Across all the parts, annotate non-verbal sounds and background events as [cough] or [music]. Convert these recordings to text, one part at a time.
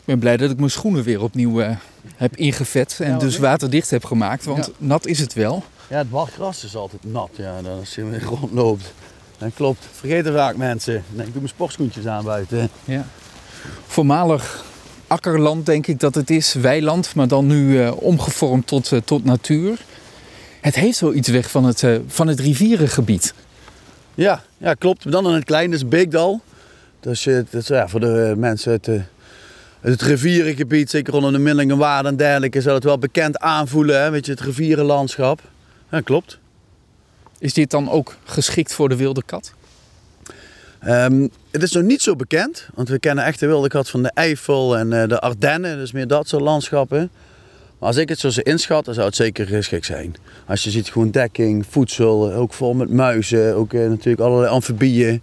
Ik ben blij dat ik mijn schoenen weer opnieuw eh, heb ingevet en Ja, dus wat waterdicht heb gemaakt, want Ja. nat is het wel. Ja, het bargras is altijd nat, ja, dan als je weer [laughs] rondloopt. Dat klopt. Vergeten vaak mensen. Ik, doe mijn sportschoentjes aan buiten. Ja. Voormalig akkerland denk ik dat het is, weiland, maar dan nu eh, omgevormd tot, eh, tot natuur. Het heeft zoiets weg van het, van het rivierengebied. Ja, ja, klopt. Dan in het klein, dat is Beekdal. Dus dat is, ja, voor de mensen uit, uit het rivierengebied, zeker rondom de Millingenwaard en dergelijke, zal het wel bekend aanvoelen, hè? weet je, het rivierenlandschap. Ja, klopt. Is dit dan ook geschikt voor de wilde kat? Ehm, het is nog niet zo bekend, want we kennen echt de wilde kat van de Eifel en eh, de Ardennen, dus meer dat soort landschappen. Maar als ik het zo zou inschatten, zou het zeker geschikt zijn. Als je ziet gewoon dekking, voedsel, ook vol met muizen, ook eh, natuurlijk allerlei amfibieën.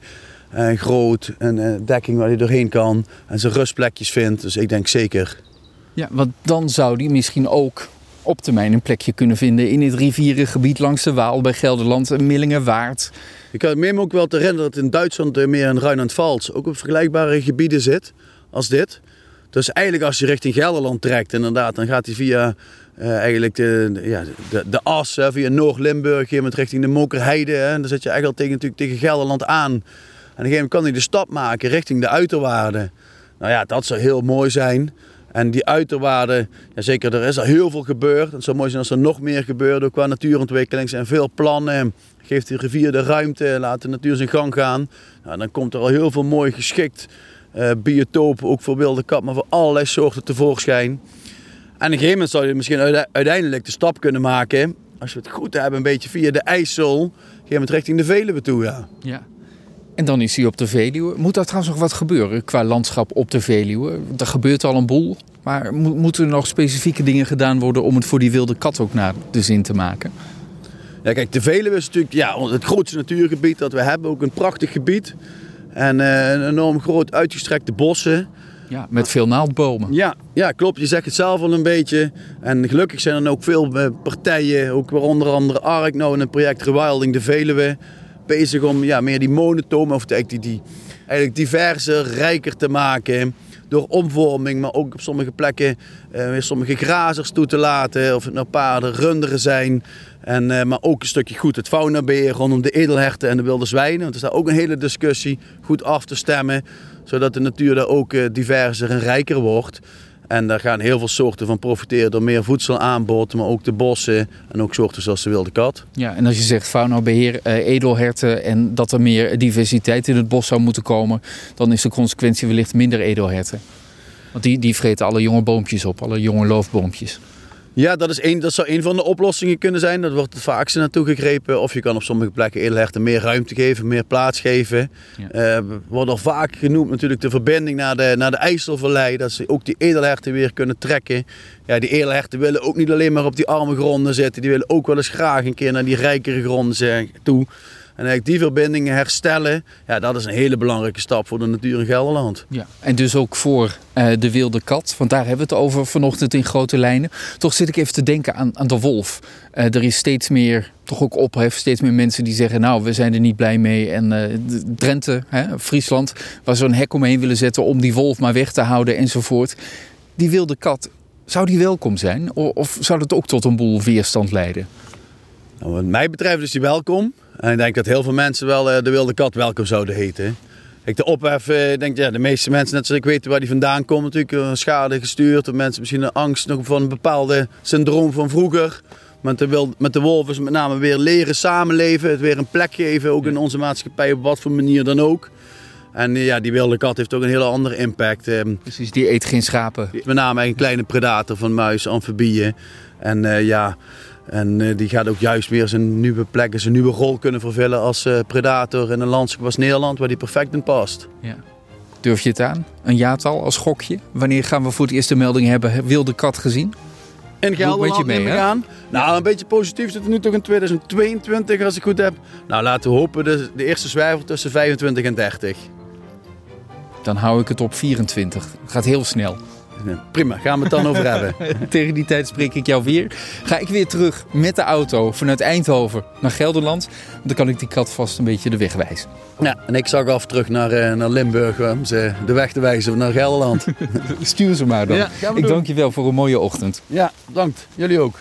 Eh, groot en eh, dekking waar hij doorheen kan en zijn rustplekjes vindt. Dus ik denk zeker. Ja, want dan zou die misschien ook op termijn een plekje kunnen vinden in het rivierengebied langs de Waal bij Gelderland en Millingenwaard. Ik kan me ook wel te herinneren dat in Duitsland meer in Rijnland-Pfalz ook op vergelijkbare gebieden zit als dit. Dus eigenlijk als je richting Gelderland trekt, inderdaad, dan gaat hij via eh, eigenlijk de, de- ja, de, de as, hè, via Noord-Limburg, met richting de Mokerheide. Hè, en dan zit je eigenlijk al tegen, natuurlijk tegen Gelderland aan. En een gegeven moment kan hij de stap maken richting de uiterwaarden. Nou ja, dat zou heel mooi zijn. En die uiterwaarden, ja, zeker, er is al heel veel gebeurd. Het zou mooi zijn als er nog meer gebeurt, ook qua natuurontwikkeling. Zijn veel plannen. Geeft de rivier de ruimte, laat de natuur zijn gang gaan. Nou, dan komt er al heel veel mooi geschikt eh biotopen, ook voor wilde kat, maar voor allerlei soorten tevoorschijn. En op een gegeven moment zou je misschien uite- uiteindelijk de stap kunnen maken, als we het goed hebben, een beetje via de IJssel, op een gegeven moment richting de Veluwe toe. Ja. Ja. En dan is hij op de Veluwe. Moet daar trouwens nog wat gebeuren qua landschap op de Veluwe? Er gebeurt al een boel. Maar mo- moeten er nog specifieke dingen gedaan worden om het voor die wilde kat ook naar de zin te maken? Ja, kijk, de Veluwe is natuurlijk ja, het grootste natuurgebied dat we hebben. Ook een prachtig gebied. En eh, een enorm groot uitgestrekte bossen. Ja, met veel naaldbomen. Ja, ja, klopt. Je zegt het zelf al een beetje. En gelukkig zijn er ook veel eh, partijen, ook onder andere ARK nou in het project Rewilding de Veluwe, bezig om ja, meer die monotone, of eigenlijk die, die eigenlijk diverser, rijker te maken. Door omvorming, maar ook op sommige plekken eh, weer sommige grazers toe te laten. Of het nou paarden, runderen zijn. En, eh, maar ook een stukje goed het faunabeheer rondom de edelherten en de wilde zwijnen. Want er is daar ook een hele discussie goed af te stemmen. Zodat de natuur daar ook eh, diverser en rijker wordt. En daar gaan heel veel soorten van profiteren door meer voedselaanbod. Maar ook de bossen en ook soorten zoals de wilde kat. Ja, en als je zegt faunabeheer, eh, edelherten en dat er meer diversiteit in het bos zou moeten komen, dan is de consequentie wellicht minder edelherten. Want die, die vreten alle jonge boompjes op, alle jonge loofboompjes. Ja, dat, is één, dat zou een van de oplossingen kunnen zijn. Dat wordt het vaakste naartoe gegrepen. Of je kan op sommige plekken edelherten meer ruimte geven, meer plaats geven. Ja. Eh, wordt al vaak genoemd natuurlijk de verbinding naar de, naar de IJsselvallei. Dat ze ook die edelherten weer kunnen trekken. Ja, die edelherten willen ook niet alleen maar op die arme gronden zitten. Die willen ook wel eens graag een keer naar die rijkere gronden toe. En eigenlijk die verbindingen herstellen, ja, dat is een hele belangrijke stap voor de natuur in Gelderland. Ja. En dus ook voor eh, de wilde kat, want daar hebben we het over vanochtend in grote lijnen. Toch zit ik even te denken aan, aan de wolf. Eh, er is steeds meer, toch ook ophef, steeds meer mensen die zeggen... nou, we zijn er niet blij mee. En de- Drenthe, hè, Friesland, waar ze een hek omheen willen zetten... om die wolf maar weg te houden enzovoort. Die wilde kat, zou die welkom zijn? O- Of zou dat ook tot een boel weerstand leiden? Nou, wat mij betreft is die welkom. En ik denk dat heel veel mensen wel eh, de wilde kat welkom zouden heten. Ik de ophef, eh, ik denk ja, de meeste mensen, net zoals ik weten waar die vandaan komt, natuurlijk eh, schade gestuurd. Of mensen misschien een angst nog van een bepaalde syndroom van vroeger. Met de, met de wolf is met name weer leren samenleven, het weer een plek geven, ook in onze maatschappij, op wat voor manier dan ook. En ja, die wilde kat heeft ook een hele andere impact. eh, Precies, die eet geen schapen. met name een kleine predator van muizen, amfibieën. En eh, ja, en eh, die gaat ook juist weer zijn nieuwe plek, en zijn nieuwe rol kunnen vervullen als eh, predator in een landschap als Nederland, waar die perfect in past. Ja. Durf je het aan? Een jaartal als gokje? Wanneer gaan we voor het eerst de melding hebben wilde kat gezien? In Gelderland mee, aan. Nou, een beetje positief zitten nu toch in 2022, als ik goed heb. Nou, laten we hopen de, de eerste zwijver tussen 25 en 30. Dan hou ik het op 24. Het gaat heel snel. Prima, gaan we het dan over [laughs] hebben. Tegen die tijd spreek ik jou weer. Ga ik weer terug met de auto vanuit Eindhoven naar Gelderland. Dan kan ik die kat vast een beetje de weg wijzen. Ja, en ik zag af terug naar, uh, naar Limburg om ze de weg te wijzen naar Gelderland. [laughs] Stuur ze maar dan. Ja, ik dank je wel voor een mooie ochtend. Ja, bedankt. Jullie ook.